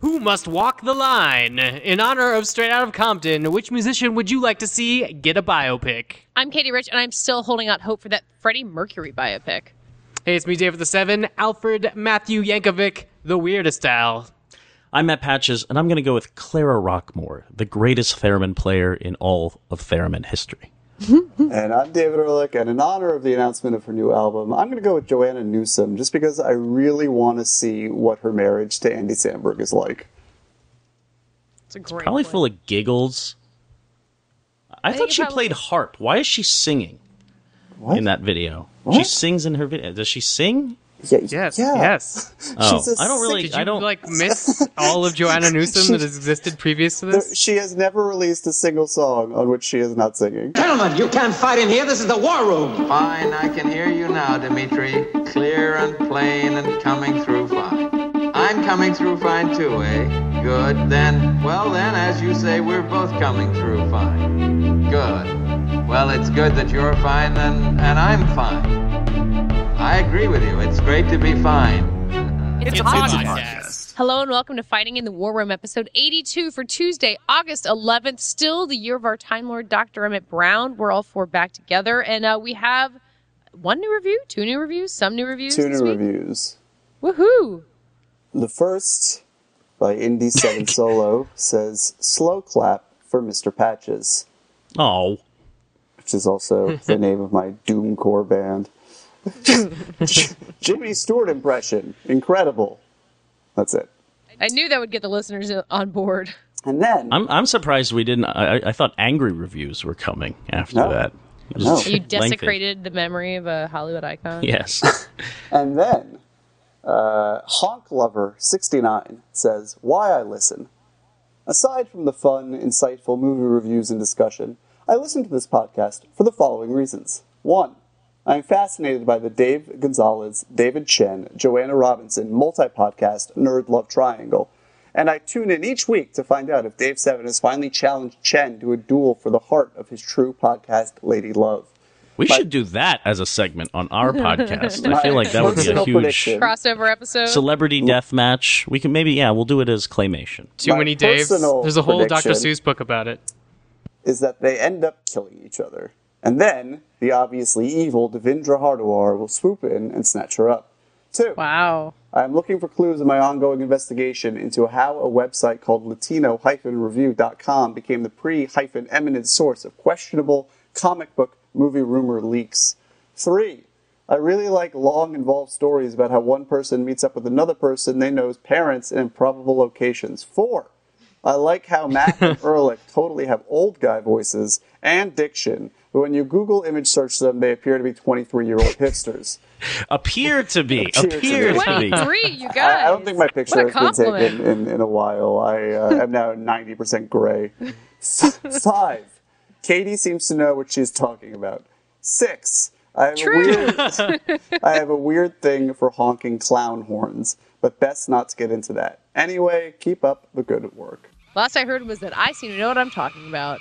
Who must walk the line? In honor of Straight Out of Compton, which musician would you like to see get a biopic? I'm Katie Rich, and I'm still holding out hope for that Freddie Mercury biopic. Hey, it's me, Dave of the Seven, Alfred Matthew Yankovic, the weirdest style. I'm Matt Patches, and I'm going to go with Clara Rockmore, the greatest theremin player in all of theremin history. And I'm David Ehrlich, and in honor of the announcement of her new album, I'm going to go with Joanna Newsom, just because I really want to see what her marriage to Andy Samberg is like. It's a great Probably one. full of giggles. I, think thought she probably- played harp. Why is she singing What? in that video? She sings in her video. Does she sing? Yeah, Yes, yeah. yes. Oh, She's a I don't really. Did I you don't. like miss all of Joanna Newsom that has existed previous to There- this? She has never released a single song on which she is not singing. Gentlemen, you can't fight in here. This is the war room. Fine, I can hear you now, Dimitri. Clear and plain and coming through fine. I'm coming through fine too, eh? Good. Then, well then, as you say, we're both coming through fine. Good. Well, it's good that you're fine and, and I'm fine. I agree with you. It's great to be fine. It's, It's a a podcast. podcast. Hello and welcome to Fighting in the War Room, episode 82 for Tuesday, August 11th. Still the year of our Time Lord, Dr. Emmett Brown. We're all four back together, and uh, we have one new review, two new reviews, some new reviews. Two this new week. reviews. Woohoo! The first, by Indie 7 Solo, says Slow Clap for Mr. Patches, Oh, which is also the name of my Doomcore band. Jimmy Stewart impression. Incredible. That's it. I knew that would get the listeners on board. And then, I'm. I'm surprised we didn't. I, I- I thought angry reviews were coming after No. that. No. You desecrated the memory of a Hollywood icon. Yes. and then, uh, Honk Lover 69 says, Why I listen. Aside from the fun, insightful movie reviews and discussion, I listen to this podcast for the following reasons. One, I am fascinated by the Dave Gonzalez, David Chen, Joanna Robinson multi podcast Nerd Love Triangle, and I tune in each week to find out if Dave Seven has finally challenged Chen to a duel for the heart of his true podcast, Lady Love. We should do that as a segment on our podcast. I feel like that would be a huge prediction. Crossover episode. celebrity death match. We can maybe, yeah, we'll do it as claymation. Too My many Daves. There's a whole Dr. prediction- Seuss book about it. is that they end up killing each other. And then the obviously evil Devindra Hardawar will swoop in and snatch her up. Two, wow. I am looking for clues in my ongoing investigation into how a website called Latino-review.com became the pre-eminent source of questionable comic book movie rumor leaks. Three, I really like long, involved stories about how one person meets up with another person they know's parents in improbable locations. Four, I like how Matt and Ehrlich totally have old guy voices and diction, but when you Google image search them, they appear to be 23 year old hipsters. Appear to be. Appear to Appear be. to be. 23, you guys. I, I don't think my picture has been taken compliment. in, in a while. I uh, am now 90% gray. Five, Katie seems to know what she's talking about. Six, I have, a weird, I have a weird thing for honking clown horns, but best not to get into that. Anyway, keep up the good work. Last I heard was that I seem to know what I'm talking about.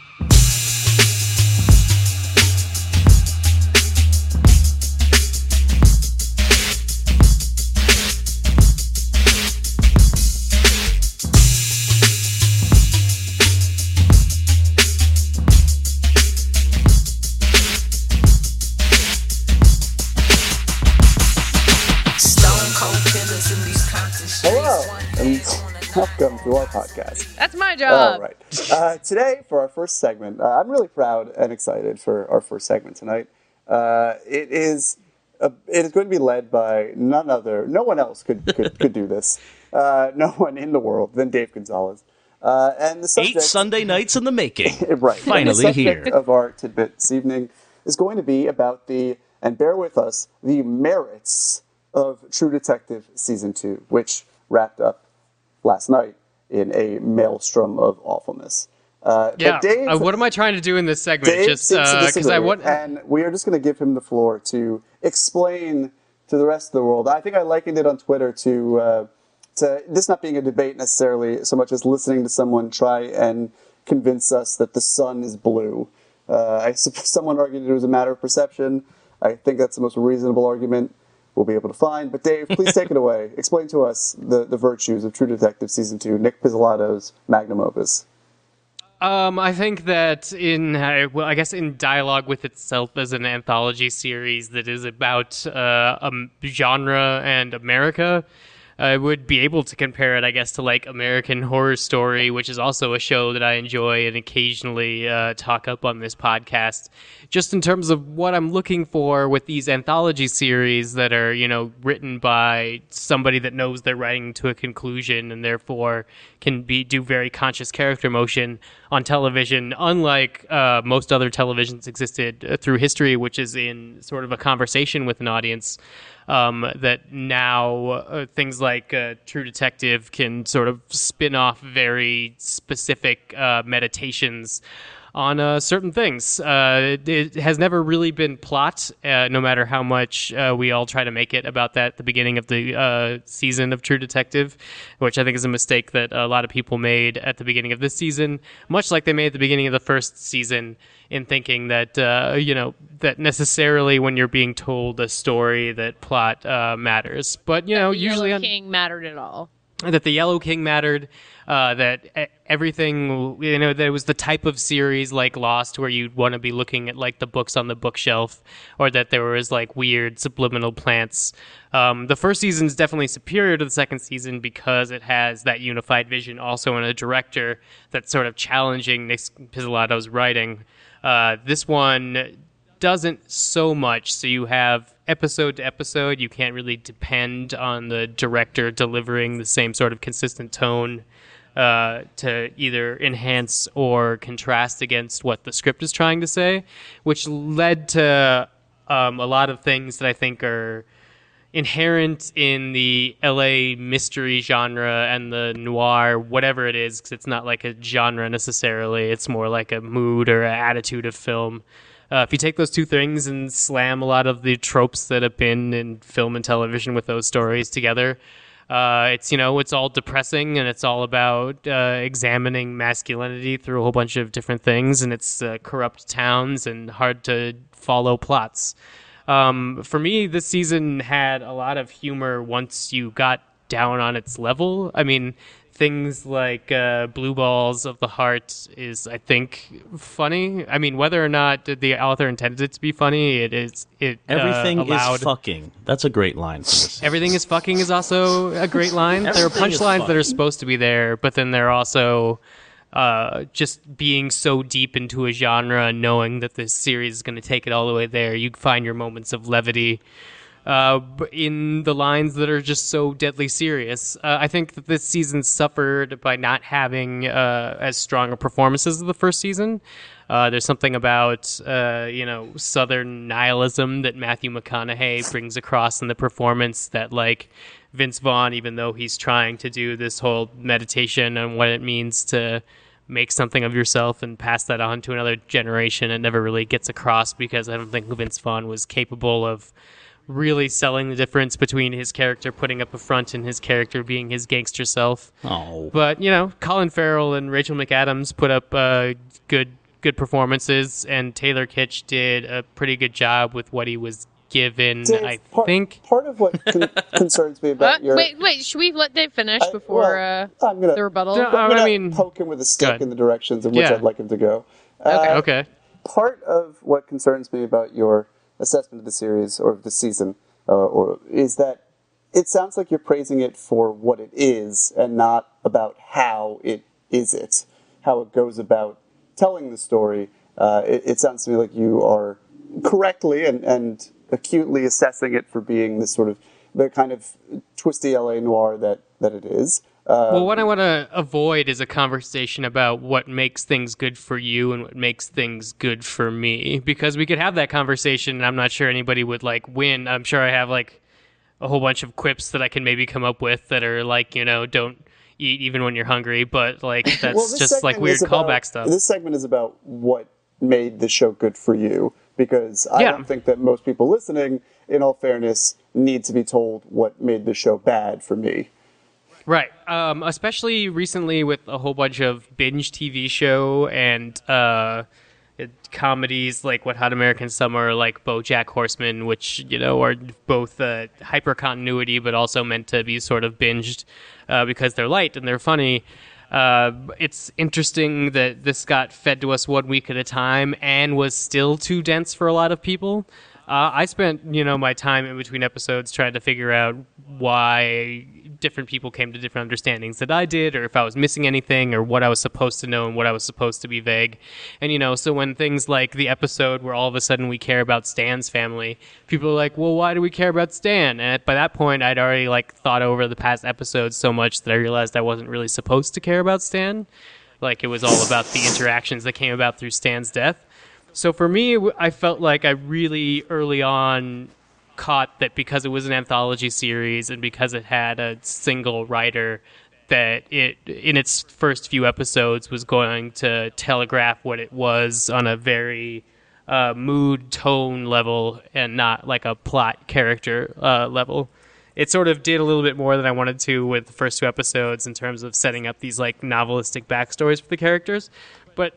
Welcome to our podcast. That's my job. All right. Uh, today, for our first segment, uh, I'm really proud and excited for our first segment tonight. Uh, it is uh, it is going to be led by none other, no one else could could, could do this. Uh, no one in the world than Dave Gonzalez. Uh, and the subject, Eight Sunday nights in the making. right, Finally the here. of our tidbit this evening is going to be about the and bear with us the merits of True Detective season two, which wrapped up last night in a maelstrom of awfulness. Uh, Yeah. Dave, uh, what am I trying to do in this segment? Dave Just because I want. and we are just going to give him the floor to explain to the rest of the world. I think I likened it on Twitter to uh, to this not being a debate necessarily, so much as listening to someone try and convince us that the sun is blue. Uh, I suppose someone argued it was a matter of perception. I think that's the most reasonable argument. Will be able to find. But Dave, please take it away. Explain to us the, the virtues of True Detective Season 2, Nick Pizzolatto's magnum opus. Um, I think that in uh, well, I guess in dialogue with itself as an anthology series that is about uh, um, genre and America, I would be able to compare it, I guess, to like American Horror Story, which is also a show that I enjoy and occasionally uh, talk up on this podcast. Just in terms of what I'm looking for with these anthology series that are, you know, written by somebody that knows they're writing to a conclusion and therefore can be do very conscious character motion on television, unlike uh, most other televisions existed uh, through history, which is in sort of a conversation with an audience um, that now uh, things like uh, True Detective can sort of spin off very specific uh, meditations on uh, certain things. Uh, it has never really been plot, uh, no matter how much uh, we all try to make it about that at the beginning of the uh, season of True Detective, which I think is a mistake that a lot of people made at the beginning of this season, much like they made at the beginning of the first season in thinking that uh, you know that necessarily when you're being told a story that plot uh, matters. But you know, usually on, King mattered at all. That the Yellow King mattered, uh, that everything, you know, there was the type of series like Lost where you'd want to be looking at like the books on the bookshelf, or that there was like weird subliminal plants. Um, the first season is definitely superior to the second season because it has that unified vision also in a director that's sort of challenging Nick Pizzolatto's writing. Uh, this one doesn't so much. So you have episode to episode. You can't really depend on the director delivering the same sort of consistent tone uh, to either enhance or contrast against what the script is trying to say, which led to um, a lot of things that I think are inherent in the LA mystery genre and the noir, whatever it is, because it's not like a genre necessarily. It's more like a mood or a attitude of film. Uh, if you take those two things and slam a lot of the tropes that have been in film and television with those stories together, uh, it's you know it's all depressing and it's all about uh, examining masculinity through a whole bunch of different things and it's uh, corrupt towns and hard to follow plots. Um, for me, this season had a lot of humor once you got down on its level. I mean, things like uh, Blue Balls of the Heart is, I think, funny. I mean, whether or not the author intended it to be funny, it is. It uh, Everything allowed. is fucking. That's a great line. Everything is fucking is also a great line. there are punchlines that are supposed to be there, but then they're also uh, just being so deep into a genre and knowing that this series is going to take it all the way there. You find your moments of levity uh, in the lines that are just so deadly serious. Uh, I think that this season suffered by not having uh, as strong a performances as the first season. Uh, there's something about uh, you know Southern nihilism that Matthew McConaughey brings across in the performance that like Vince Vaughn, even though he's trying to do this whole meditation on what it means to make something of yourself and pass that on to another generation, it never really gets across because I don't think Vince Vaughn was capable of really selling the difference between his character putting up a front and his character being his gangster self. Oh, But you know, Colin Farrell and Rachel McAdams put up uh, good good performances, and Taylor Kitsch did a pretty good job with what he was given. Dave, I part, think. part of what con- concerns me about Uh, your wait, wait. Should we let Dave finish I- before well, uh, I'm gonna, the rebuttal? No, I'm gonna I mean- poke him with a stick in the directions in which Yeah. I'd like him to go. Uh, Okay. Okay. part of what concerns me about your assessment of the series or of the season, uh, or is that it sounds like you're praising it for what it is and not about how it is it, how it goes about telling the story. Uh, it, it sounds to me like you are correctly and, and acutely assessing it for being this sort of the kind of twisty LA noir that, that it is. Uh, Well, what I want to avoid is a conversation about what makes things good for you and what makes things good for me. Because we could have that conversation, and I'm not sure anybody would like win. I'm sure I have like a whole bunch of quips that I can maybe come up with that are like, you know, don't eat even when you're hungry, but like that's Well, just like weird about- callback stuff. This segment is about what made the show good for you because I Yeah. don't think that most people listening, in all fairness, need to be told what made the show bad for me. Right. Um, especially recently with a whole bunch of binge TV show and uh, it, comedies like Wet Hot American Summer, like BoJack Horseman, which you know are both uh, hyper continuity but also meant to be sort of binged uh, because they're light and they're funny. Uh, it's interesting that this got fed to us one week at a time and was still too dense for a lot of people. Uh, I spent, you know, my time in between episodes trying to figure out why different people came to different understandings that I did, or if I was missing anything, or what I was supposed to know and what I was supposed to be vague. And you know, so when things like the episode where all of a sudden we care about Stan's family, people are like, "Well, why do we care about Stan?" And by that point, I'd already like thought over the past episodes so much that I realized I wasn't really supposed to care about Stan. Like it was all about the interactions that came about through Stan's death. So for me, I felt like I really early on caught that because it was an anthology series and because it had a single writer that it in its first few episodes was going to telegraph what it was on a very uh, mood tone level and not like a plot character uh, level. It sort of did a little bit more than i wanted to with the first two episodes in terms of setting up these like novelistic backstories for the characters. But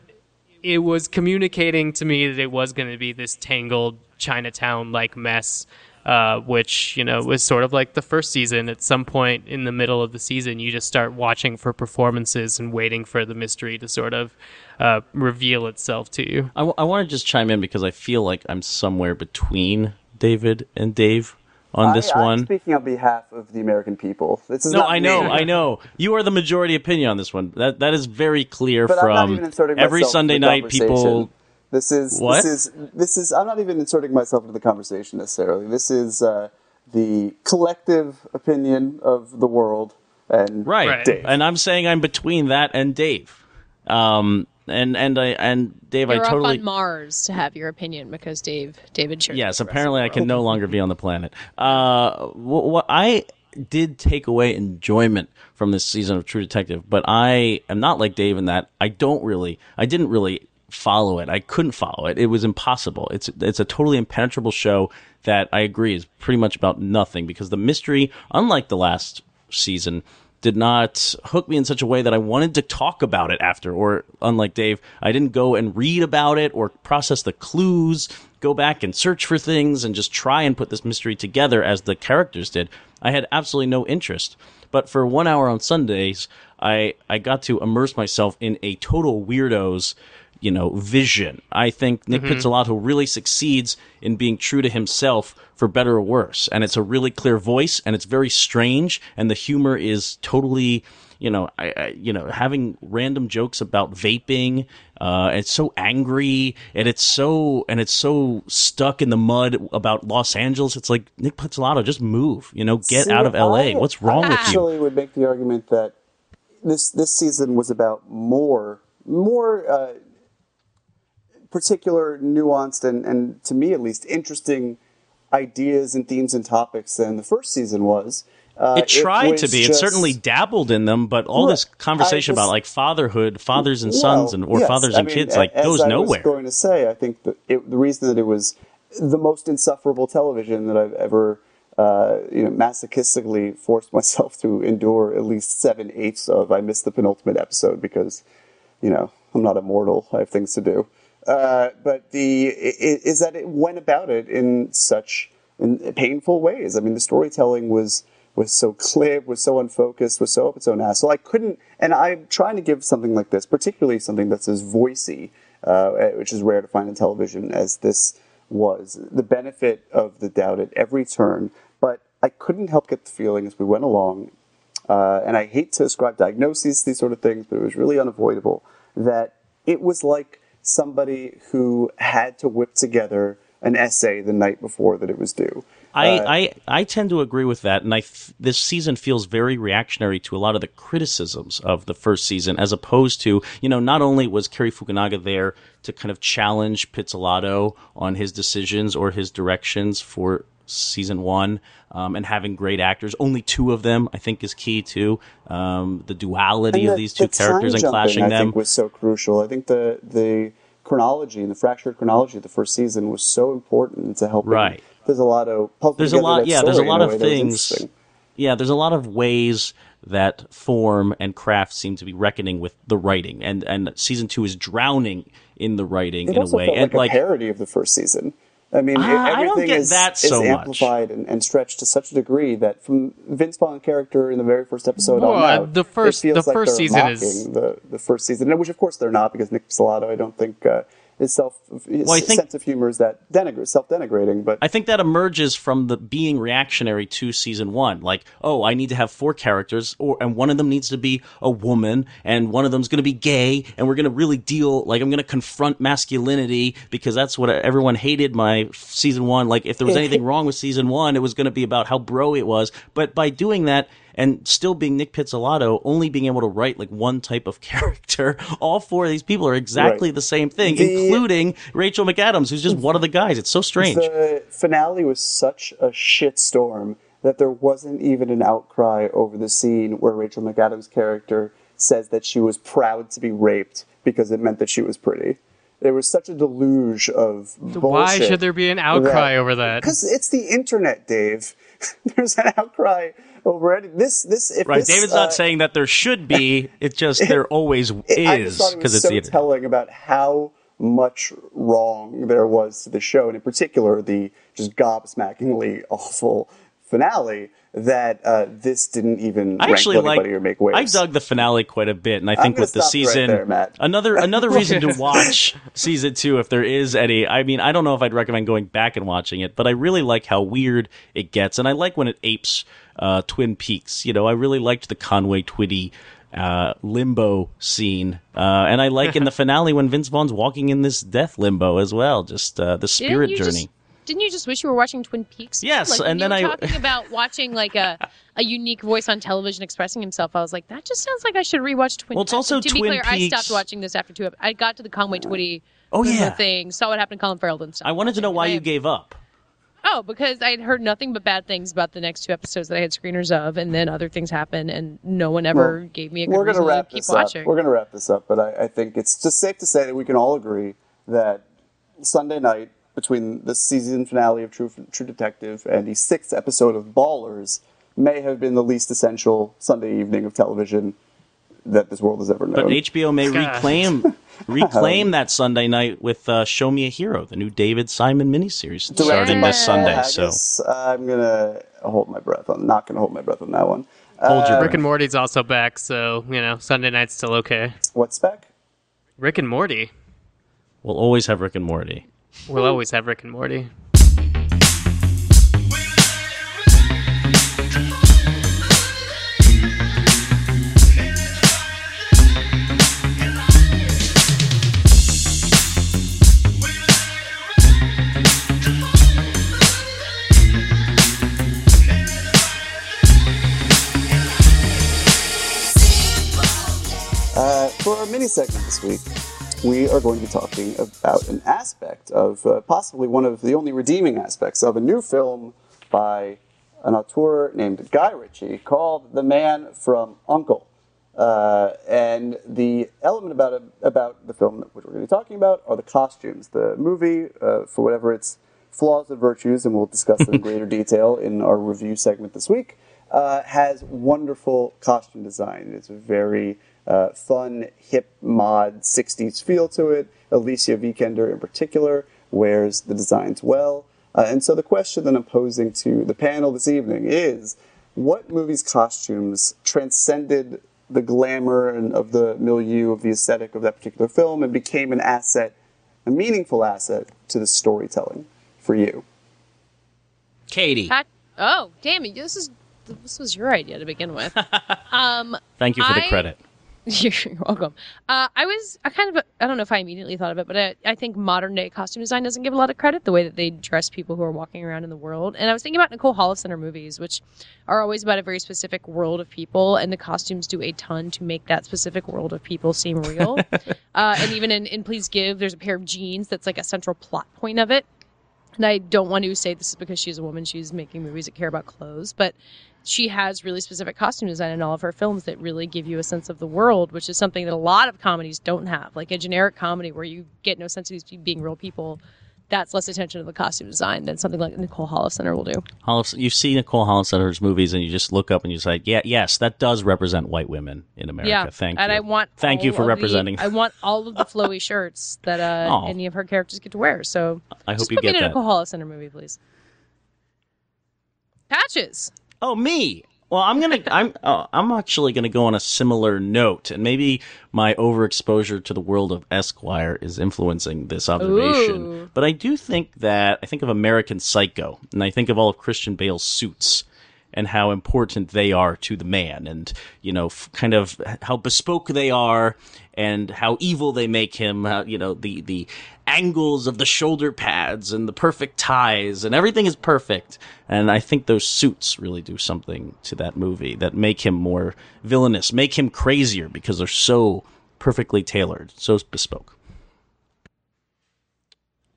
it was communicating to me that it was going to be this tangled chinatown like mess uh, which you know was sort of like the first season. At some point in the middle of the season, you just start watching for performances and waiting for the mystery to sort of uh, reveal itself to you. I, w- I want to just chime in because I feel like I'm somewhere between David and Dave on this I, I'm one. speaking on behalf of the American people. This is No, I know, me. I know. You are the majority opinion on this one. That that is very clear But from every Sunday night. People. This is What? this is this is. I'm not even inserting myself into the conversation necessarily. This is uh, the collective opinion of the world and right? Right. Dave. And I'm saying I'm between that and Dave. Um, and and I and Dave, You're I totally on Mars to have your opinion because Dave David. Yes, apparently I can no longer be on the planet. Uh, what, what I did take away enjoyment from this season of True Detective, but I am not like Dave in that I don't really, I didn't really follow it. I couldn't follow it. It was impossible. It's it's a totally impenetrable show that I agree is pretty much about nothing because the mystery, unlike the last season, did not hook me in such a way that I wanted to talk about it after. Or unlike Dave, I didn't go and read about it or process the clues, go back and search for things and just try and put this mystery together as the characters did. I had absolutely no interest. But for one hour on Sundays, I, I got to immerse myself in a total weirdo's you know, vision. I think Nick Pizzolatto really succeeds in being true to himself for better or worse. And it's a really clear voice and it's very strange and the humor is totally, you know, I, I you know, having random jokes about vaping. Uh, it's so angry and it's so, and it's so stuck in the mud about Los Angeles. It's like, Nick Pizzolatto, just move, you know, get See, out of LA. I- What's wrong I with you? Actually, would make the argument that this this season was about more more uh, particular, nuanced, and and to me at least interesting ideas and themes and topics than the first season was. Uh, It tried to was be. It certainly dabbled in them, but all this conversation I just- about like fatherhood, fathers and sons, and or yes. fathers I and mean, kids, like as goes I nowhere. I was going to say, I think that it, the reason that it was the most insufferable television that I've ever, uh, you know, masochistically forced myself to endure at least seven eighths of. I missed the penultimate episode because, you know, I'm not immortal. I have things to do. Uh, but the is that it went about it in such in painful ways. I mean, the storytelling was was so glib, was so unfocused, was so up its own ass. So I couldn't. And I'm trying to give something like this, particularly something that's as voicey, uh, which is rare to find in television, as this was, the benefit of the doubt at every turn. But I couldn't help get the feeling as we went along uh, and I hate to ascribe diagnoses these sort of things, but it was really unavoidable that it was like somebody who had to whip together an essay the night before that it was due. I, Uh, I I tend to agree with that, and I this season feels very reactionary to a lot of the criticisms of the first season, as opposed to you know not only was Cary Fukunaga there to kind of challenge Pizzolatto on his decisions or his directions for season one, um, and having great actors, only two of them I think is key to um, the duality and of these two the characters and jumping, clashing I them. think was so crucial. I think the the chronology and the fractured chronology of the first season was so important to help. Right. There's a lot of there's a lot yeah there's a lot of things yeah there's a lot of ways that form and craft seem to be reckoning with the writing, and and season two is drowning in the writing It in a way, felt and like, a parody of the first season. I mean, I don't everything get is, that is so much. amplified and, and stretched to such a degree that from Vince Vaughn's character in the very first episode Well, on uh, out, the first- the like first season is- the the first season, which of course they're not because Nick Pizzolatto, I don't think uh, his self his well, think, sense of humor is that denigr self denigrating. But I think that emerges from the being reactionary to season one. Like, oh, I need to have four characters, or and one of them needs to be a woman, and one of them's going to be gay, and we're going to really deal. Like, I'm going to confront masculinity because that's what everyone hated my season one. Like, if there was anything wrong with season one, it was going to be about how bro it was. But by doing that. And still being Nick Pizzolatto, only being able to write like one type of character, all four of these people are exactly Right. the same thing, The- including Rachel McAdams, who's just one of the guys. It's so strange. the finale was such a shitstorm that there wasn't even an outcry over the scene where Rachel McAdams' character says that she was proud to be raped because it meant that she was pretty. There was such a deluge of bullshit. Why should there be an outcry over that? Because it's the internet, Dave. There's an outcry over it. This, this, if Right. this, David's uh, not saying that there should be. It's just there always I just is it because it's so the telling about how much wrong there was to the show, and in particular the just gobsmackingly awful finale. That uh, this didn't even I rank actually anybody like. or make waves. I dug the finale quite a bit, and I think gonna with the stop you right season, there, Matt. another another reason to watch season two if there is any. I mean, I don't know if I'd recommend going back and watching it, but I really like how weird it gets, and I like when it apes uh, Twin Peaks. You know, I really liked the Conway Twitty. Uh, limbo scene, uh, and I like in the finale when Vince Vaughn's walking in this death limbo as well. Just uh, the spirit didn't journey. Just, didn't you just wish you were watching Twin Peaks? Yes, like, and when then you were I- talking about watching like a a unique voice on television expressing himself. I was like, that just sounds like I should rewatch Twin. Well, it's also to be Twin clear, I stopped watching this after two. ep- I got to the Conway Twitty. Oh, yeah. thing. Saw what happened to Colin Farrell and stuff. I wanted to know why you gave up. Oh, because I had heard nothing but bad things about the next two episodes that I had screeners of, and then other things happened, and no one ever Well, gave me a good We're gonna wrap to keep this watching. up. We're gonna wrap this up, but I, I think it's just safe to say that we can all agree that Sunday night between the season finale of True True Detective and the sixth episode of Ballers may have been the least essential Sunday evening of television that this world has ever known. But HBO may God. reclaim reclaim that Sunday night with uh, "Show Me a Hero," the new David Simon miniseries Directed starting by this Sunday. So Haggis. I'm gonna hold my breath. I'm not gonna hold my breath on that one. hold your Rick and Morty's also back, so you know Sunday night's still okay. What's back? Rick and Morty. We'll always have Rick and Morty. We'll always have Rick and Morty. Uh, for our mini segment this week, we are going to be talking about an aspect of uh, possibly one of the only redeeming aspects of a new film by an auteur named Guy Ritchie called The Man from Uncle. Uh, and the element about it, about the film that we're going to be talking about are the costumes. The movie, uh, for whatever its flaws and virtues, and we'll discuss them in greater detail in our review segment this week, uh, has wonderful costume design. It's very uh, fun, hip mod 60s feel to it. Alicia Vikander, in particular, wears the designs well. Uh, and so the question that I'm posing to the panel this evening is what movies' costumes transcended the glamour and of the milieu of the aesthetic of that particular film and became an asset, a meaningful asset to the storytelling for you? Katie, Pat- oh, damn it! This is this was your idea to begin with. um, thank you for the I- credit. You're welcome. Uh, I was, I kind of, I don't know if I immediately thought of it, but I, I think modern day costume design doesn't give a lot of credit the way that they dress people who are walking around in the world. And I was thinking about Nicole Holofcener movies, which are always about a very specific world of people, and the costumes do a ton to make that specific world of people seem real. uh, and even in, in Please Give, there's a pair of jeans that's like a central plot point of it. And I don't want to say this is because she's a woman, she's making movies that care about clothes, but she has really specific costume design in all of her films that really give you a sense of the world, which is something that a lot of comedies don't have. Like a generic comedy where you get no sense of these being real people, that's less attention to the costume design than something like Nicole Holofcener will do. Hollis, you see Nicole Holofcener's movies, and you just look up and you say, "Yeah, yes, that does represent white women in America." yeah, Thank you. and you. I want Thank you for of the- representing. I want all of the flowy shirts that uh, Oh. any of her characters get to wear. So I hope you put me get in a that. Nicole Holofcener movie, please. Patches. Oh, me. Well, I'm gonna. I'm. Uh, I'm actually gonna go on a similar note, and maybe my overexposure to the world of Esquire is influencing this observation. Ooh. But I do think that I think of American Psycho, and I think of all of Christian Bale's suits and how important they are to the man, and you know, f- kind of how bespoke they are, and how evil they make him. How, you know, the the angles of the shoulder pads and the perfect ties, and everything is perfect. And I think those suits really do something to that movie that make him more villainous, make him crazier because they're so perfectly tailored, so bespoke.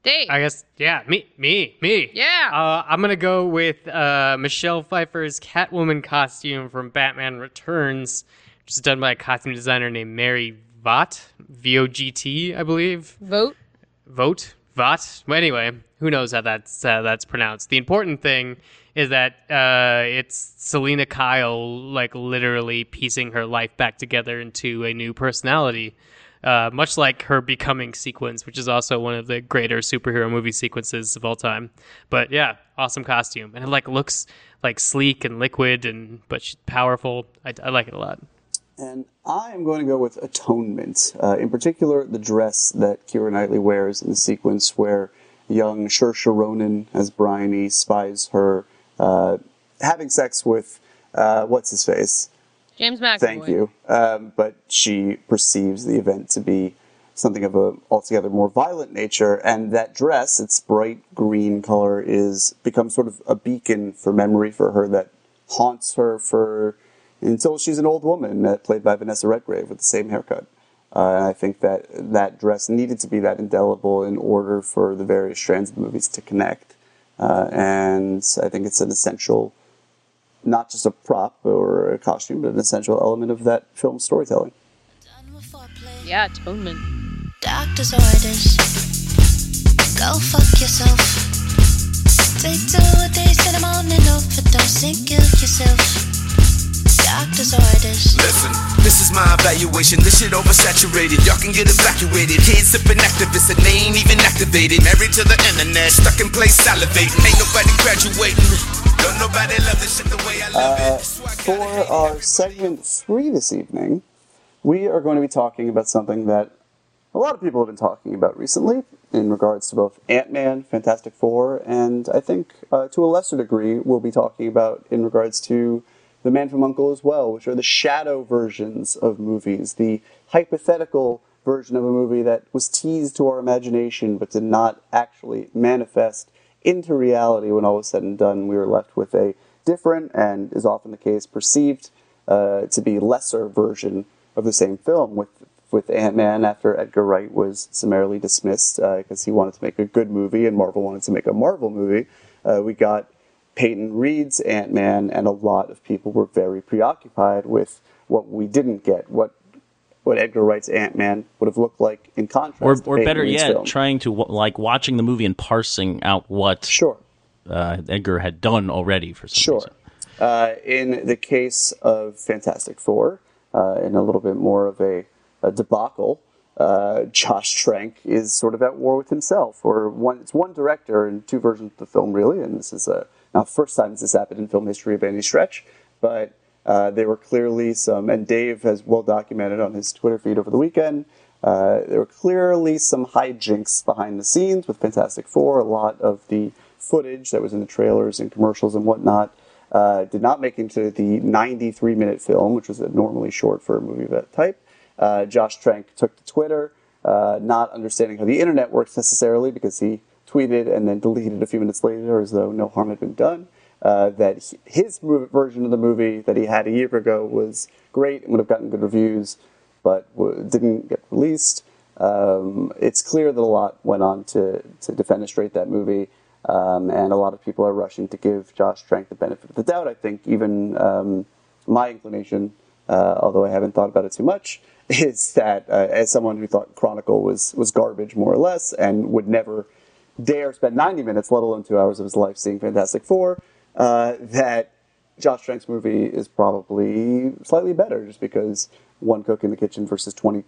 Dave. I guess, yeah, me, me, me. Yeah. Uh, I'm gonna go with uh, Michelle Pfeiffer's Catwoman costume from Batman Returns, which is done by a costume designer named Mary Vaught, V O G T, I believe. Vote. Vote, Vaught. Well, anyway, who knows how that's uh, that's pronounced. The important thing is that uh, it's Selina Kyle, like literally piecing her life back together into a new personality. Uh, much like her becoming sequence, which is also one of the greater superhero movie sequences of all time. But yeah, awesome costume, and it like looks like sleek and liquid, and but powerful. I, I like it a lot. And I am going to go with Atonement. Uh, in particular, the dress that Keira Knightley wears in the sequence where young Saoirse Ronan, as Briony, spies her uh, having sex with, uh, what's his face? James McAvoy. Thank you. Um, but she perceives the event to be something of a altogether more violent nature, and that dress, its bright green color, is becomes sort of a beacon for memory for her that haunts her for until she's an old woman, uh, played by Vanessa Redgrave with the same haircut. Uh, and I think that that dress needed to be that indelible in order for the various strands of the movies to connect. Uh, and I think it's an essential not just a prop or a costume, but an essential element of that film storytelling. Yeah, atonement. Doctor's orders. Go fuck yourself. Take two a days in the morning, overdose and kill yourself. Doctor's orders. Listen, this is my evaluation. This shit oversaturated. Y'all can get evacuated. Kids sipping activists and they ain't even activated. Married to the internet, stuck in place salivating. Ain't nobody graduating. Don't nobody love this shit the way I love Uh, it. This I for our segment three this evening, we are going to be talking about something that a lot of people have been talking about recently in regards to both Ant Man, Fantastic Four, and I think uh, to a lesser degree, we'll be talking about in regards to The Man from Uncle as well, which are the shadow versions of movies, the hypothetical version of a movie that was teased to our imagination but did not actually manifest into reality when all was said and done. We were left with a different and is often the case perceived uh, to be lesser version of the same film with with Ant Man after Edgar Wright was summarily dismissed because he wanted to make a good movie and Marvel wanted to make a Marvel movie. Uh, we got Peyton Reed's Ant Man, and a lot of people were very preoccupied with what we didn't get, what what Edgar Wright's Ant Man would have looked like in Or, contrast. to or better Reed's yet, film. trying to like watching the movie and parsing out what sure. uh, Edgar had done already for some Sure. reason. Uh, in the case of Fantastic Four, uh, in a little bit more of a, a debacle, uh, Josh Trank is sort of at war with himself. Or one, it's one director and two versions of the film, really. And this is uh, not first time this has happened in film history of any stretch. But uh, there were clearly some, and Dave has well documented on his Twitter feed over the weekend. Uh, there were clearly some hijinks behind the scenes with Fantastic Four. A lot of the footage that was in the trailers and commercials and whatnot uh, did not make into the 93 minute film, which was normally short for a movie of that type. Uh, Josh Trank took to Twitter, uh, not understanding how the internet works necessarily, because he tweeted and then deleted a few minutes later as though no harm had been done. Uh, that his movie, version of the movie that he had a year ago was great and would have gotten good reviews, but w- didn't get released. Um, it's clear that a lot went on to, to defenestrate that movie, um, and a lot of people are rushing to give Josh Trank the benefit of the doubt. I think even um, my inclination, uh, although I haven't thought about it too much, is that uh, as someone who thought Chronicle was was garbage more or less and would never dare spend 90 minutes, let alone two hours of his life seeing Fantastic Four, uh, that Josh Trank's movie is probably slightly better just because one cook in the kitchen versus 20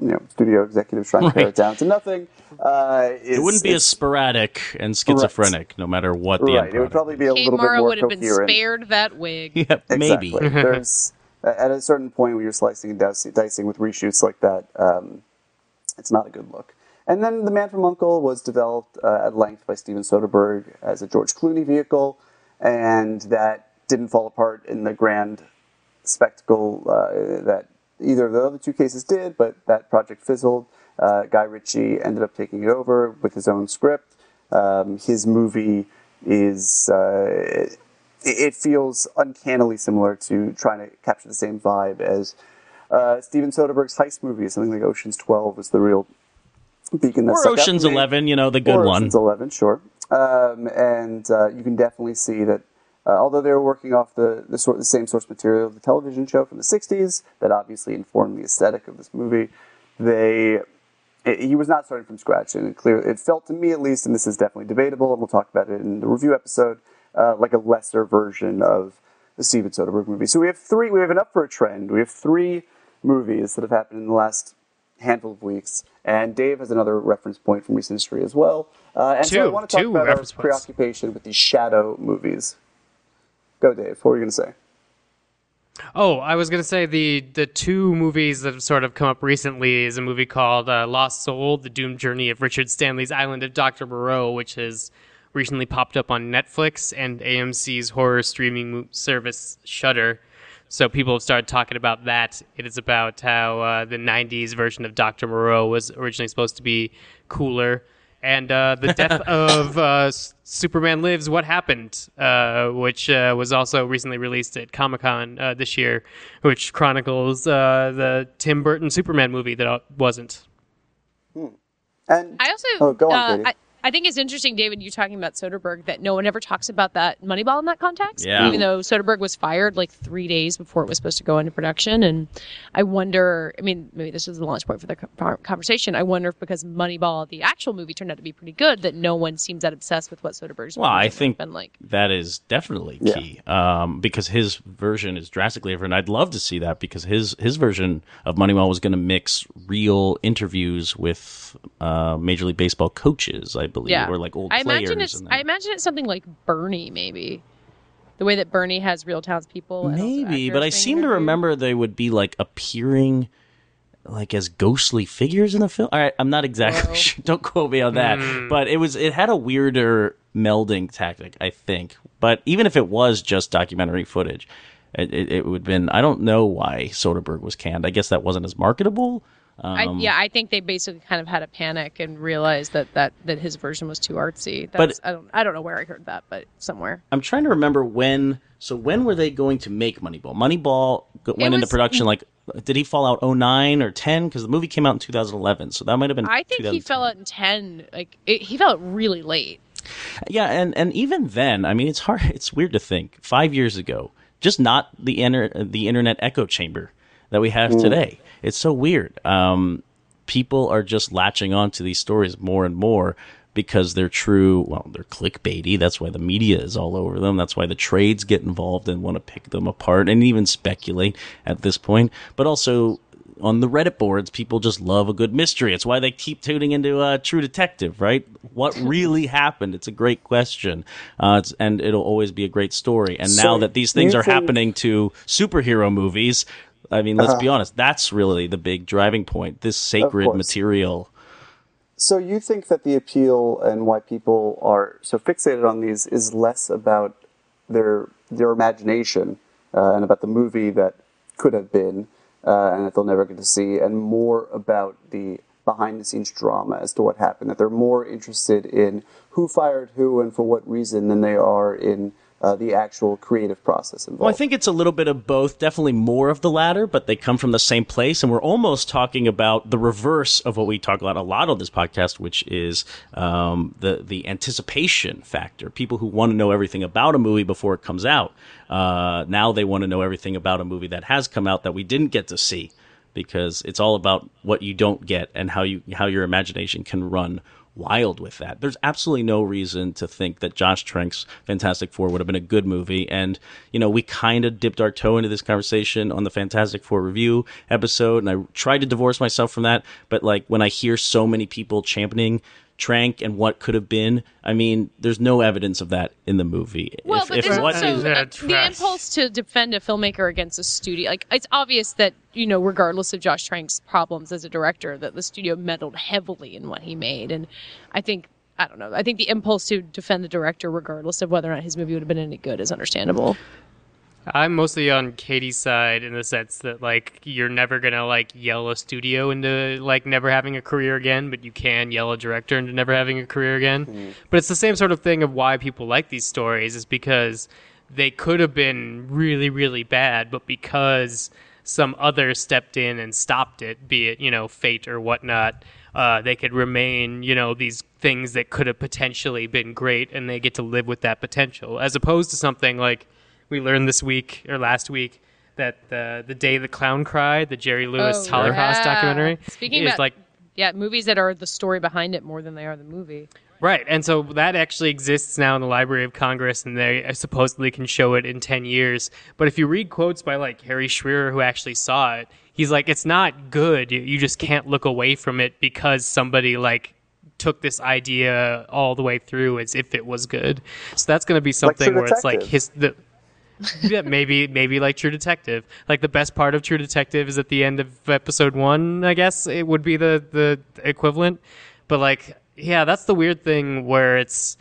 you know, studio executives trying to pare it down to nothing. Uh, It wouldn't be as sporadic and schizophrenic, no matter what the right. end It would probably be a Kate little bit Mara more would have been spared that wig. Yeah, maybe. Exactly. There's at a certain point when you're slicing and dicing, dicing with reshoots like that, um, it's not a good look. And then The Man from Uncle was developed uh, at length by Steven Soderbergh as a George Clooney vehicle, and that didn't fall apart in the grand spectacle uh, that either of the other two cases did, but that project fizzled. Uh, Guy Ritchie ended up taking it over with his own script. Um, his movie is uh, it, it feels uncannily similar to trying to capture the same vibe as uh, Steven Soderbergh's heist movie. Something like Ocean's Twelve was the real beacon Or Ocean's. Eleven, you know, the good Or one. Ocean's Eleven, sure. Um, and uh, you can definitely see that, uh, although they were working off the the, sort, the same source material, of the television show from the '60s that obviously informed the aesthetic of this movie, they it, he was not starting from scratch, and it clear it felt to me at least, and this is definitely debatable, and we'll talk about it in the review episode, uh, like a lesser version of the Steven Soderbergh movie. So we have three. We have an up for a trend. We have three movies that have happened in the last handful of weeks, and Dave has another reference point from recent history as well. Uh, and so I want to talk about our points. preoccupation with these shadow movies. Go, Dave. What were you going to say? Oh, I was gonna say the the two movies that have sort of come up recently is a movie called uh, Lost Soul: The Doomed Journey of Richard Stanley's Island of Doctor Moreau, which has recently popped up on Netflix and AMC's horror streaming service Shudder. So people have started talking about that. It is about how uh, the '90s version of Doctor Moreau was originally supposed to be cooler, and uh, the death of uh, Superman Lives: What Happened, uh, which uh, was also recently released at Comic Con uh, this year, which chronicles uh, the Tim Burton Superman movie that uh, wasn't. And I also, Oh, go on, uh, I, I think it's interesting, David, you talking about Soderbergh, that no one ever talks about that Moneyball in that context. Yeah. Even though Soderbergh was fired like three days before it was supposed to go into production. And I wonder, I mean, maybe this is the launch point for the conversation. I wonder if because Moneyball, the actual movie, turned out to be pretty good, that no one seems that obsessed with what Soderbergh's Well, I version think been like. that is definitely Yeah. key um, because his version is drastically different. I'd love to see that because his his version of Moneyball was going to mix real interviews with uh, Major League Baseball coaches, I believe, Yeah. or like old I players. imagine it's and I imagine it's something like Bernie, maybe. The way that Bernie has real townspeople. Maybe, but I seem to interviewed. remember they would be like appearing like as ghostly figures in the film. All right, I'm not exactly Whoa. sure. Don't quote me on that. Hmm. But it was it had a weirder melding tactic, I think. But even if it was just documentary footage, it, it, it would have been. I don't know why Soderbergh was canned. I guess that wasn't as marketable. I, Um, yeah, I think they basically kind of had a panic and realized that that, that his version was too artsy. That's, I don't I don't know where I heard that, but somewhere. I'm trying to remember when. So when were they going to make Moneyball? Moneyball go- went into production like. Did he fall out 09 or 10? Because the movie came out in 2011, so that might have been. I think he fell out in ten. Like it, he fell out really late. Yeah, and and even then, I mean, it's hard. It's weird to think five years ago, just not the inter, the internet echo chamber that we have today. It's so weird. Um, people are just latching on to these stories more and more because they're true. Well, they're clickbaity. That's why the media is all over them. That's why the trades get involved and want to pick them apart and even speculate at this point. But also on the Reddit boards, people just love a good mystery. It's why they keep tuning into uh, True Detective, right? What really happened? It's a great question, uh, and it'll always be a great story. And now that these things are happening to superhero movies, I mean, let's be honest, that's really the big driving point. This sacred material. So you think that the appeal and why people are so fixated on these is less about their their imagination uh, and about the movie that could have been uh, and that they'll never get to see, and more about the behind the scenes drama as to what happened. That they're more interested in who fired who and for what reason than they are in uh, the actual creative process involved. Well, I think it's a little bit of both. Definitely more of the latter, but they come from the same place. And we're almost talking about the reverse of what we talk about a lot on this podcast, which is um, the the anticipation factor. People who want to know everything about a movie before it comes out. Uh, now they want to know everything about a movie that has come out that we didn't get to see, because it's all about what you don't get and how you how your imagination can run wild with that. There's absolutely no reason to think that Josh Trank's Fantastic Four would have been a good movie. And, you know, we kind of dipped our toe into this conversation on the Fantastic Four review episode, and I tried to divorce myself from that. But, like, when I hear so many people championing Trank and what could have been, I mean, there's no evidence of that in the movie. Well, If- but if there's what also is- uh, the impulse to defend a filmmaker against a studio. Like it's obvious that you know, regardless of Josh Trank's problems as a director, that the studio meddled heavily in what he made, and I think. I don't know. I think the impulse to defend the director, regardless of whether or not his movie would have been any good, is understandable. I'm mostly on Katey's side in the sense that like you're never gonna like yell a studio into like never having a career again, but you can yell a director into never having a career again. But it's the same sort of thing of why people like these stories is because they could have been really, really bad, but because some other stepped in and stopped it, be it, you know, fate or whatnot, uh, they could remain, you know, these things that could have potentially been great and they get to live with that potential. As opposed to something like we learned this week or last week that the the day the clown cried, the Jerry Lewis Oh, Holocaust yeah. documentary, Speaking is about like yeah, movies that are the story behind it more than they are the movie. right, and so that actually exists now in the Library of Congress, and they uh, supposedly can show it in ten years. But if you read quotes by like Harry Shearer, who actually saw it, he's like, it's not good. You- You just can't look away from it because somebody like took this idea all the way through as if it was good. So that's going to be something True where it's like his the yeah, maybe maybe like True Detective. Like the best part of True Detective is at the end of episode one. I guess it would be the the equivalent. But like, yeah, that's the weird thing where it's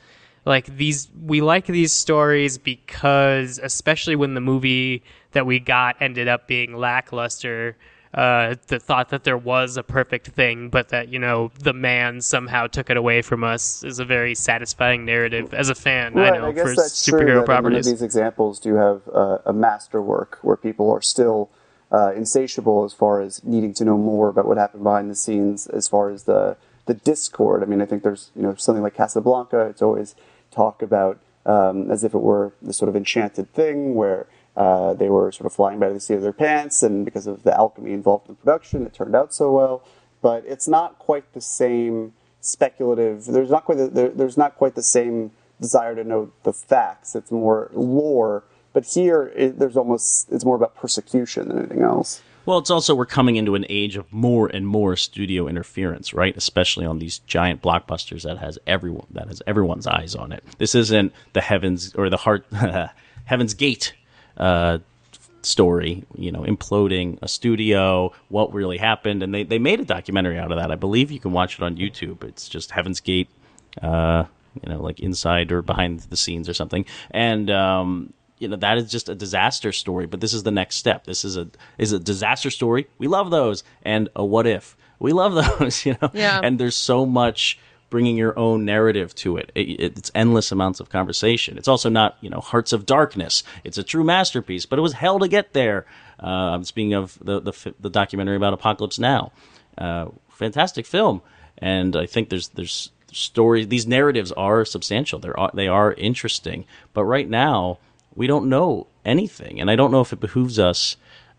like these we like these stories because especially when the movie that we got ended up being lackluster uh, the thought that there was a perfect thing, but that you know the man somehow took it away from us is a very satisfying narrative as a fan. I know guess for that's true. superhero that properties. These examples do have uh, a masterwork where people are still uh, insatiable as far as needing to know more about what happened behind the scenes, as far as the the discord. I mean, I think there's you know something like Casablanca. It's always talk about um, as if it were this sort of enchanted thing where. Uh, they were sort of flying by the seat of their pants, and because of the alchemy involved in production, it turned out so well. But it's not quite the same speculative. There's not quite the, there, there's not quite the same desire to know the facts. It's more lore. But here, it, there's almost it's more about persecution than anything else. Well, it's also we're coming into an age of more and more studio interference, right? Especially on these giant blockbusters that has everyone that has everyone's eyes on it. This isn't the heavens or the heart Heaven's Gate uh, story, you know, imploding a studio, what really happened, and they they made a documentary out of that. I believe you can watch it on YouTube. It's just Heaven's Gate, uh, you know, like inside or behind the scenes or something, and um, you know that is just a disaster story. But this is the next step. This is a is a disaster story. We love those, and a what if. We love those, you know. Yeah. And there's so much bringing your own narrative to it. it. It's endless amounts of conversation. It's also not, you know, Hearts of Darkness. It's a true masterpiece, but it was hell to get there. Uh, I'm speaking of the, the the documentary about Apocalypse Now. Uh, fantastic film, and I think there's there's stories. These narratives are substantial. They're are- they are interesting, but right now we don't know anything, and I don't know if it behooves us,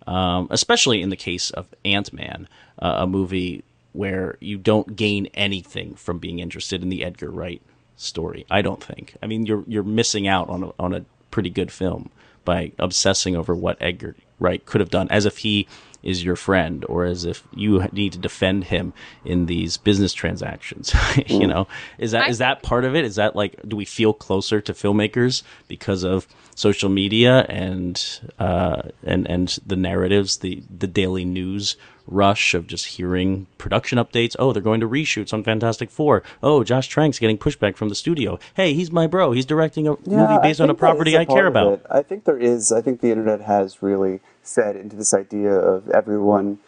um, especially in the case of Ant Man, uh, a movie where you don't gain anything from being interested in the Edgar Wright story. I don't think. I mean, you're you're missing out on a, on a pretty good film by obsessing over what Edgar Wright could have done, as if he is your friend, or as if you need to defend him in these business transactions. you mm. know, is that I is that part of it? Is that like, do we feel closer to filmmakers because of social media and uh, and and the narratives, the the daily news rush of just hearing production updates. Oh, they're going to reshoots on Fantastic Four. Oh, Josh Trank's getting pushback from the studio. Hey, he's my bro. He's directing a movie based on a think that is property I care about. it. I think there is. I think the internet has really fed into this idea of everyone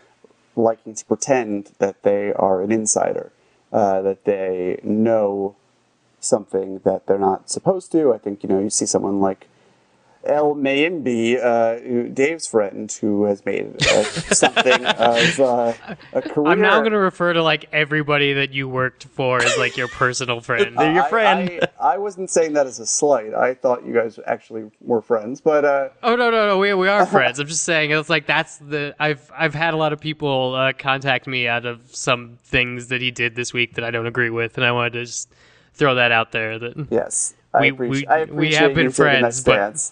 liking to pretend that they are an insider, uh, that they know something that they're not supposed to. I think you know you see someone like El Mayimbe, uh, Dave's friend, who has made uh, something of uh, a career. I'm now going to refer to like everybody that you worked for as like your personal friend. They're your friend. I, I wasn't saying that as a slight. I thought you guys actually were friends, but uh, Oh no no no we we are friends. I'm just saying it's like that's the I've I've had a lot of people uh, contact me out of some things that he did this week that I don't agree with, and I wanted to just throw that out there. That yes, I, We- appreci- we- I we have been you that friends, but-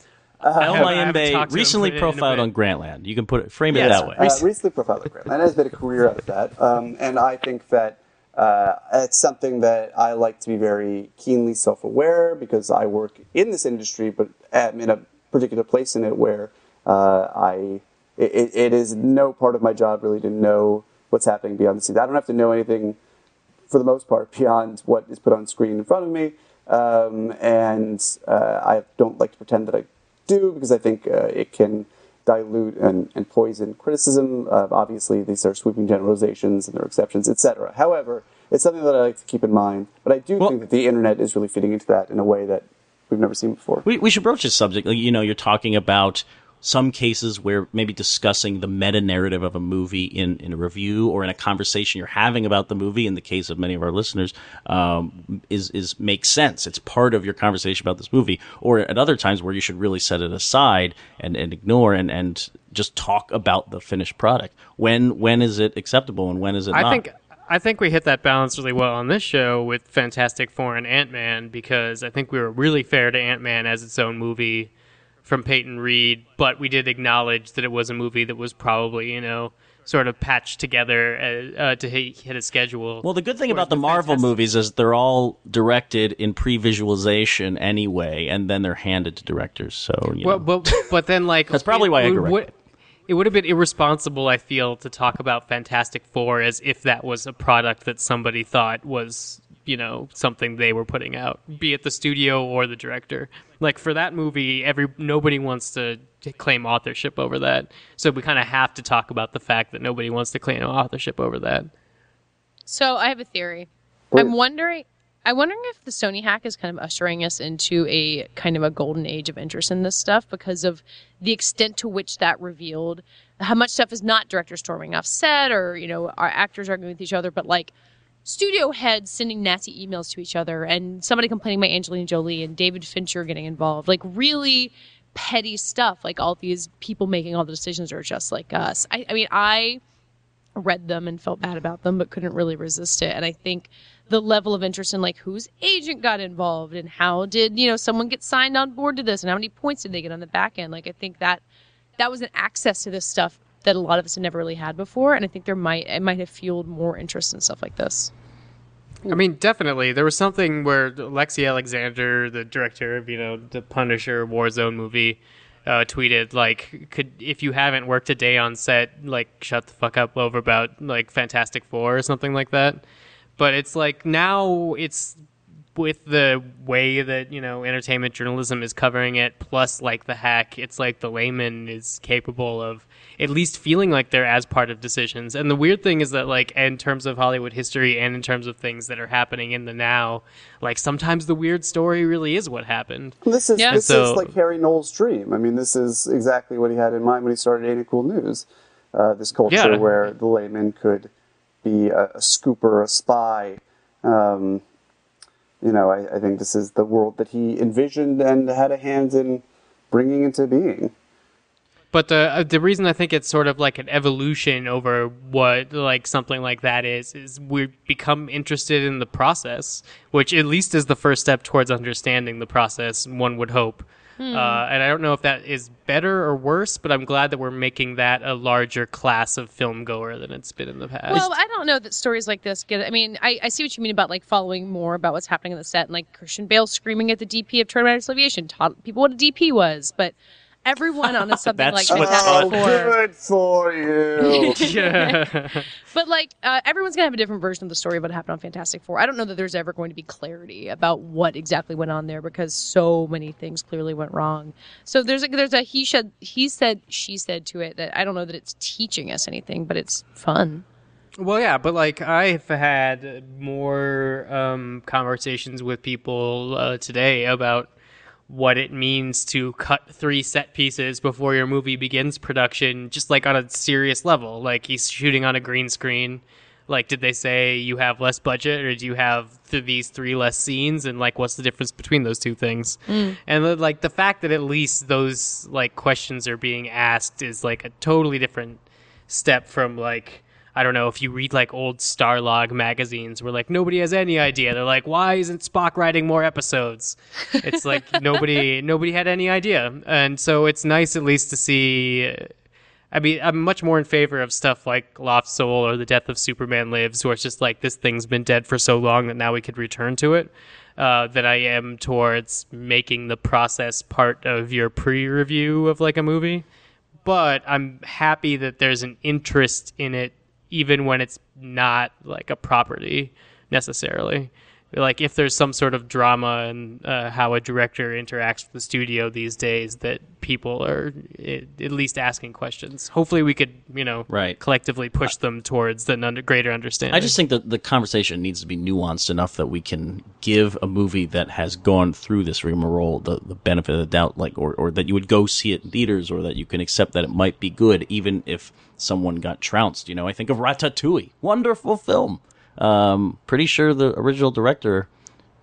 stance. El I haven't Mayimbe talked to him recently profiled on Grantland. You can put it, frame it that way. uh, recently profiled on Grantland has made a career out of that, um, and I think that uh, it's something that I like to be very keenly self-aware because I work in this industry, but am in a particular place in it where uh, I it, it is no part of my job really to know what's happening beyond the scenes. I don't have to know anything for the most part beyond what is put on screen in front of me, um, and uh, I don't like to pretend that I do because I think uh, it can dilute and, and poison criticism. Uh, obviously, these are sweeping generalizations and there are exceptions, etc. However, it's something that I like to keep in mind. But I do Well- think that the internet is really fitting into that in a way that we've never seen before. We, we should broach this subject. Like, You know, you're talking about some cases where maybe discussing the meta narrative of a movie in, in a review or in a conversation you're having about the movie, in the case of many of our listeners, um, is is makes sense. It's part of your conversation about this movie. Or at other times where you should really set it aside and, and ignore and, and just talk about the finished product. When when is it acceptable and when is it I not? think I think we hit that balance really well on this show with Fantastic Four and Ant Man because I think we were really fair to Ant Man as its own movie from Peyton Reed, but we did acknowledge that it was a movie that was probably you know sort of patched together uh, uh, to hit, hit a schedule. Well, the good thing about the Marvel Fantastic- movies is they're all directed in pre-visualization anyway, and then they're handed to directors. So, you Well, know. but but then like That's probably why I would- corrected It would have been irresponsible, I feel, to talk about Fantastic Four as if that was a product that somebody thought was, you know, something they were putting out, be it the studio or the director. Like for that movie, every nobody wants to, to claim authorship over that, so we kind of have to talk about the fact that nobody wants to claim authorship over that. So I have a theory. Please. I'm wondering. I'm wondering if the Sony hack is kind of ushering us into a kind of a golden age of interest in this stuff because of the extent to which that revealed how much stuff is not director storming off set or you know our actors arguing with each other, but like studio heads sending nasty emails to each other and somebody complaining about Angelina Jolie and David Fincher getting involved, like really petty stuff. Like all these people making all the decisions are just like us. I, I mean, I read them and felt bad about them, but couldn't really resist it. And I think the level of interest in like whose agent got involved and how did you know someone get signed on board to this and how many points did they get on the back end? Like I think that that was an access to this stuff that a lot of us had never really had before, and I think there might it might have fueled more interest in stuff like this. I mean, definitely. There was something where Lexi Alexander, the director of you know the Punisher Warzone movie, uh, tweeted like, "Could if you haven't worked a day on set, like shut the fuck up over about like Fantastic Four or something like that." But it's like now it's with the way that you know entertainment journalism is covering it, plus like the hack, it's like the layman is capable of at least feeling like they're as part of decisions. And the weird thing is that like in terms of Hollywood history and in terms of things that are happening in the now, like sometimes the weird story really is what happened. This is Yeah. this So- is like Harry Knowles' dream. I mean, this is exactly what he had in mind when he started Ain't It Cool News. Uh, this culture Yeah. where the layman could be a, a scooper, a spy. Um, you know, I, I think this is the world that he envisioned and had a hand in bringing into being. But the uh, the reason I think it's sort of like an evolution over what like something like that is is we become interested in the process, which at least is the first step towards understanding the process. One would hope, uh, and I don't know if that is better or worse, but I'm glad that we're making that a larger class of film goer than it's been in the past. Well, I don't know that stories like this get. I mean, I, I see what you mean about like following more about what's happening on the set and like Christian Bale screaming at the DP of Terminator Salvation, taught people what a DP was, but everyone on a something like That's what's Fantastic good for you. yeah. But like uh, everyone's gonna have a different version of the story of what happened on Fantastic Four. I don't know that there's ever going to be clarity about what exactly went on there because so many things clearly went wrong. So there's a, there's a he said he said she said to it that I don't know that it's teaching us anything, but it's fun. Well, yeah, but like I've had more um, conversations with people uh, today about what it means to cut three set pieces before your movie begins production, just like on a serious level. Like he's shooting on a green screen. Like, did they say you have less budget, or do you have th- these three less scenes? And like, what's the difference between those two things? Mm. And like the fact that at least those like questions are being asked is like a totally different step from like I don't know if you read like old Starlog magazines where like nobody has any idea. They're like, why isn't Spock writing more episodes? It's like nobody nobody had any idea, and so it's nice at least to see. I mean, I'm much more in favor of stuff like Lost Soul or The Death of Superman Lives, where it's just like this thing's been dead for so long that now we could return to it. Uh, than I am towards making the process part of your pre-review of like a movie but I'm happy that there's an interest in it, even when it's not like a property necessarily. Like if there's some sort of drama and uh, how a director interacts with the studio these days, that people are at least asking questions. Hopefully, we could, you know, Right. collectively push them towards an under, greater understanding. I just think that the conversation needs to be nuanced enough that we can give a movie that has gone through this rigmarole the, the benefit of the doubt, like, or, or that you would go see it in theaters, or that you can accept that it might be good, even if someone got trounced. You know, I think of Ratatouille, wonderful film. Um, pretty sure the original director,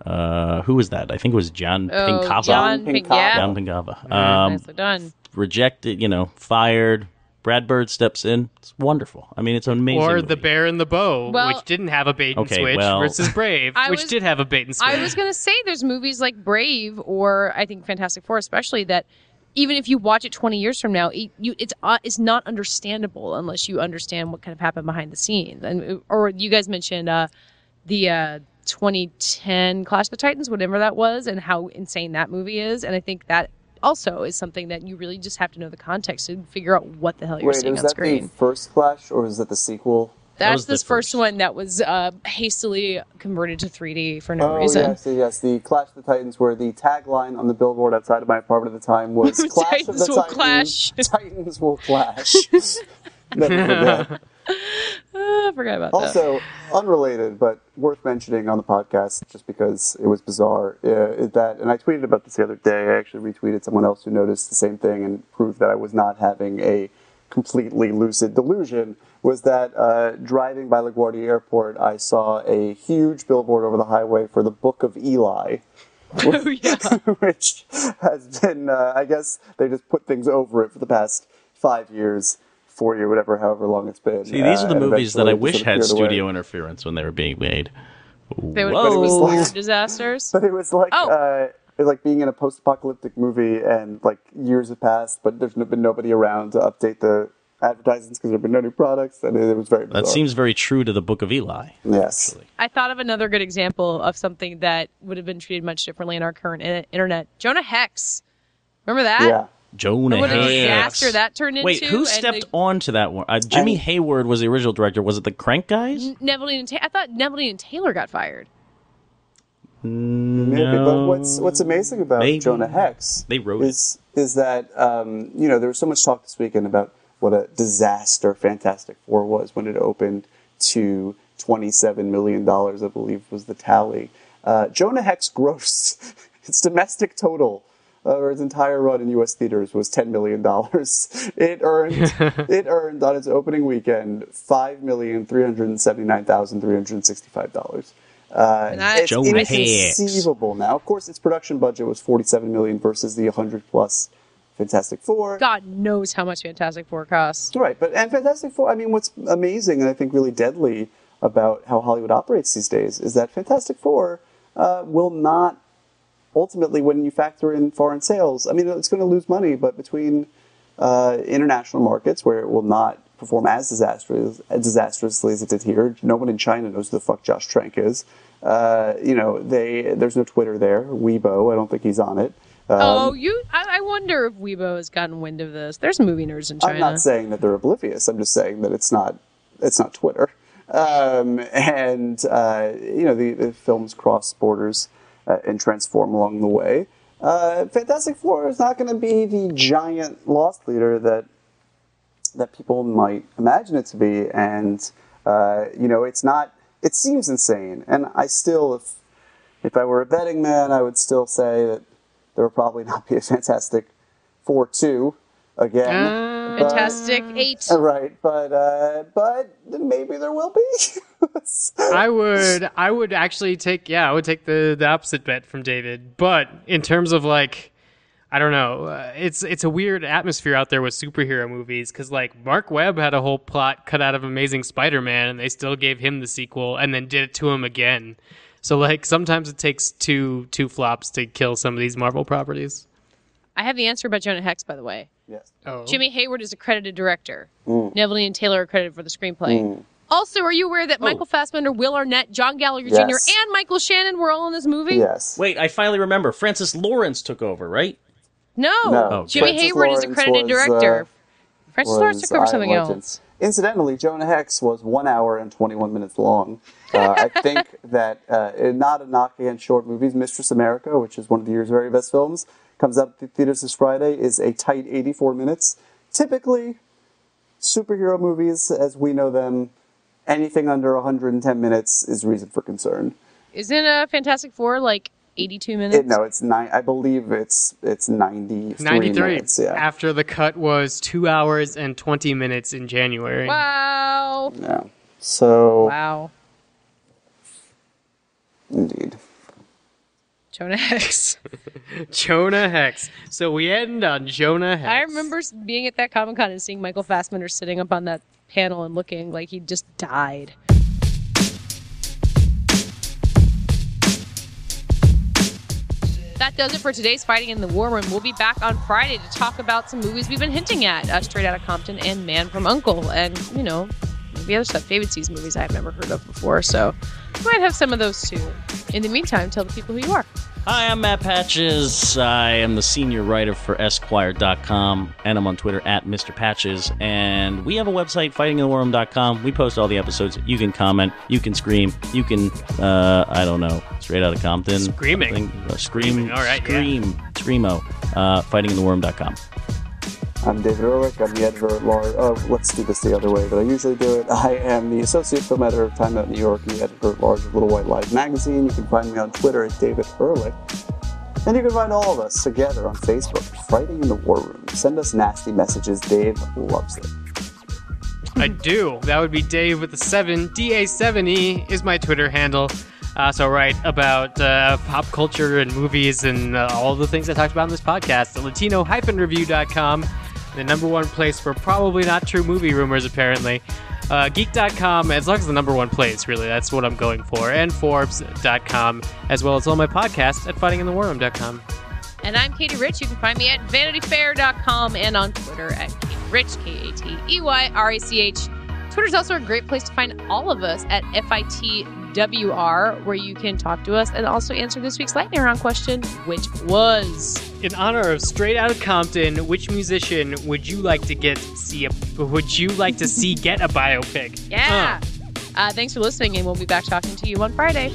uh, who was that? I think it was John Oh, Pinkava. John Pink, yeah. John Pinkava. Um, Nicely done. rejected, you know, fired. Brad Bird steps in. It's wonderful. I mean, it's an amazing. or movie. the Bear and the Bow, Well- which didn't have a bait and Okay, switch, well- versus Brave, I which was- did have a bait and switch. I was gonna say there's movies like Brave or I think Fantastic Four, especially that even if you watch it 20 years from now, it, you, it's uh, it's not understandable unless you understand what kind of happened behind the scenes. And or you guys mentioned uh, the uh, 2010 Clash of the Titans, whatever that was, and how insane that movie is. And I think that also is something that you really just have to know the context to figure out what the hell you're Wait, seeing on that screen. the first Clash or was that the sequel? That's was the this first first. one that was uh, hastily converted to 3D for no Oh reason. yes, yes, the Clash of the Titans, where the tagline on the billboard outside of my apartment at the time was "Clash of Titans the will Titans, clash." Titans will clash." Never forget. I forgot about that. Also, unrelated but worth mentioning on the podcast, just because it was bizarre, uh, is that, and I tweeted about this the other day. I actually retweeted someone else who noticed the same thing and proved that I was not having a completely lucid delusion. Was that uh, driving by LaGuardia Airport, I saw a huge billboard over the highway for the Book of Eli. Oh, yeah. which has been, uh, I guess, they just put things over it for the past five years, four year, whatever, however long it's been. See, these Uh, are the movies that I wish had appeared away. studio interference when they were being made. They would Whoa. it was like disasters. But it was like, Oh. uh, it was like being in a post-apocalyptic movie, and like years have passed, but there's been nobody around to update the advertisements because there've been no new products, and it, it was very. Bizarre. That seems very true to the Book of Eli. yes. I thought of another good example of something that would have been treated much differently in our current i- internet. Jonah Hex. Remember that? Yeah. Jonah What a Hex. disaster that turned into. Wait, who stepped the- on to that one? Uh, Jimmy And- Hayward was the original director. Was it the Crank guys? Neveldine and Ta- I thought Neveldine and Taylor got fired. Maybe, but what's what's amazing about Maybe. Jonah Hex They wrote it. is is that um, you know there was so much talk this weekend about what a disaster Fantastic Four was when it opened to twenty seven million dollars, I believe was the tally. Uh, Jonah Hex gross its domestic total. Uh, or its entire run in U.S. theaters was ten million dollars. It earned it earned on its opening weekend five million three hundred seventy nine thousand three hundred sixty five dollars. Uh, That- it's Jonah Hex. inconceivable now. Of course, its production budget was 47 million versus the 100 plus Fantastic Four. God knows how much Fantastic Four costs. Right, but and Fantastic Four. I mean, what's amazing and I think really deadly about how Hollywood operates these days is that Fantastic Four uh, will not ultimately, when you factor in foreign sales, I mean, it's going to lose money, but between uh, international markets where it will not perform as disastrous, as disastrously as it did here. No one in China knows who the fuck Josh Trank is. Uh, you know, they there's no Twitter there. Weibo, I don't think he's on it. Um, oh, you! I, I wonder if Weibo has gotten wind of this. There's movie nerds in China. I'm not saying that they're oblivious. I'm just saying that it's not it's not Twitter. Um, and uh, you know the, the films cross borders uh, and transform along the way. Uh, Fantastic Four is not going to be the giant lost leader that that people might imagine it to be, and uh, you know it's not. It seems insane, and I still, if if I were a betting man, I would still say that there will probably not be a Fantastic Four two again. Uh, but- Fantastic Eight. Right, but uh, but maybe there will be. I would I would actually take yeah I would take the the opposite bet from David. But in terms of like I don't know, uh, it's it's a weird atmosphere out there with superhero movies because like Marc Webb had a whole plot cut out of Amazing Spider-Man and they still gave him the sequel and then did it to him again. So like sometimes it takes two two flops to kill some of these Marvel properties. I have the answer about Jonah Hex, by the way. yes. Oh, Jimmy Hayward is a credited director. Mm. Neville and Taylor are credited for the screenplay. Also, are you aware that Michael Fassbender, Will Arnett, John Gallagher Yes. Jr., and Michael Shannon were all in this movie? Yes. Wait, I finally remember. Francis Lawrence took over, right? No. No. Jimmy Francis Hayward is a credited was, director. uh, Francis Lawrence took over I something Legend. else. Incidentally, Jonah Hex was one hour and 21 minutes long. Uh, I think that, uh, not a knock against short movies, Mistress America, which is one of the year's very best films, comes out to theaters this Friday, is a tight 84 minutes. Typically, superhero movies, as we know them, anything under 110 minutes is reason for concern. Isn't a Fantastic Four like 82 minutes? It, no, it's nine. I believe it's it's 93, 93 minutes. Yeah. after the cut was 2 hours and 20 minutes in January. Wow. yeah. So Wow. indeed. Jonah Hex. Jonah Hex. So we end on Jonah Hex. I remember being at that Comic Con and seeing Michael Fassbender sitting up on that panel and looking like he just died. That does it for today's Fighting in the War Room. We'll be back on Friday to talk about some movies we've been hinting at uh, Straight Outta Compton and Man from Uncle. And, you know, maybe other stuff. David sees movies I've never heard of before. So we might have some of those too. In the meantime, tell the people who you are. Hi, I'm Matt Patches. I am the senior writer for Esquire.com, and I'm on Twitter at Mr. Patches. And we have a website, fightinginthewarroom.com. We post all the episodes. You can comment, you can scream, you can, uh, I don't know, straight out of Compton. Screaming. uh, scream, Screaming, all right, yeah. scream, screamo. Uh, fightinginthewarroom.com. I'm David Ehrlich. I'm the editor at large. Oh, let's do this the other way, but I usually do it. I am the associate film editor of Time Out New York and the editor at large of Little White Lies magazine. You can find me on Twitter at David Ehrlich. And you can find all of us together on Facebook, Fighting in the War Room. Send us nasty messages. Dave loves it. I do. That would be Dave with the seven. DA7E is my Twitter handle. Uh, so write about uh, pop culture and movies and uh, all the things I talked about in this podcast. The Latino-review.com, the number one place for probably not true movie rumors, apparently. Uh, Geek.com, as long as the number one place, really. That's what I'm going for. And Forbes.com, as well as all my podcasts at fightinginthewarroom.com. And I'm Katey Rich. You can find me at vanityfair.com and on Twitter at Katey Rich, K A T E Y R A C H. Twitter's also a great place to find all of us at FITWR, where you can talk to us and also answer this week's lightning round question, which was. In honor of Straight Outta Compton, which musician would you like to get see a would you like to see get a biopic? Yeah. Uh, thanks for listening, and we'll be back talking to you on Friday.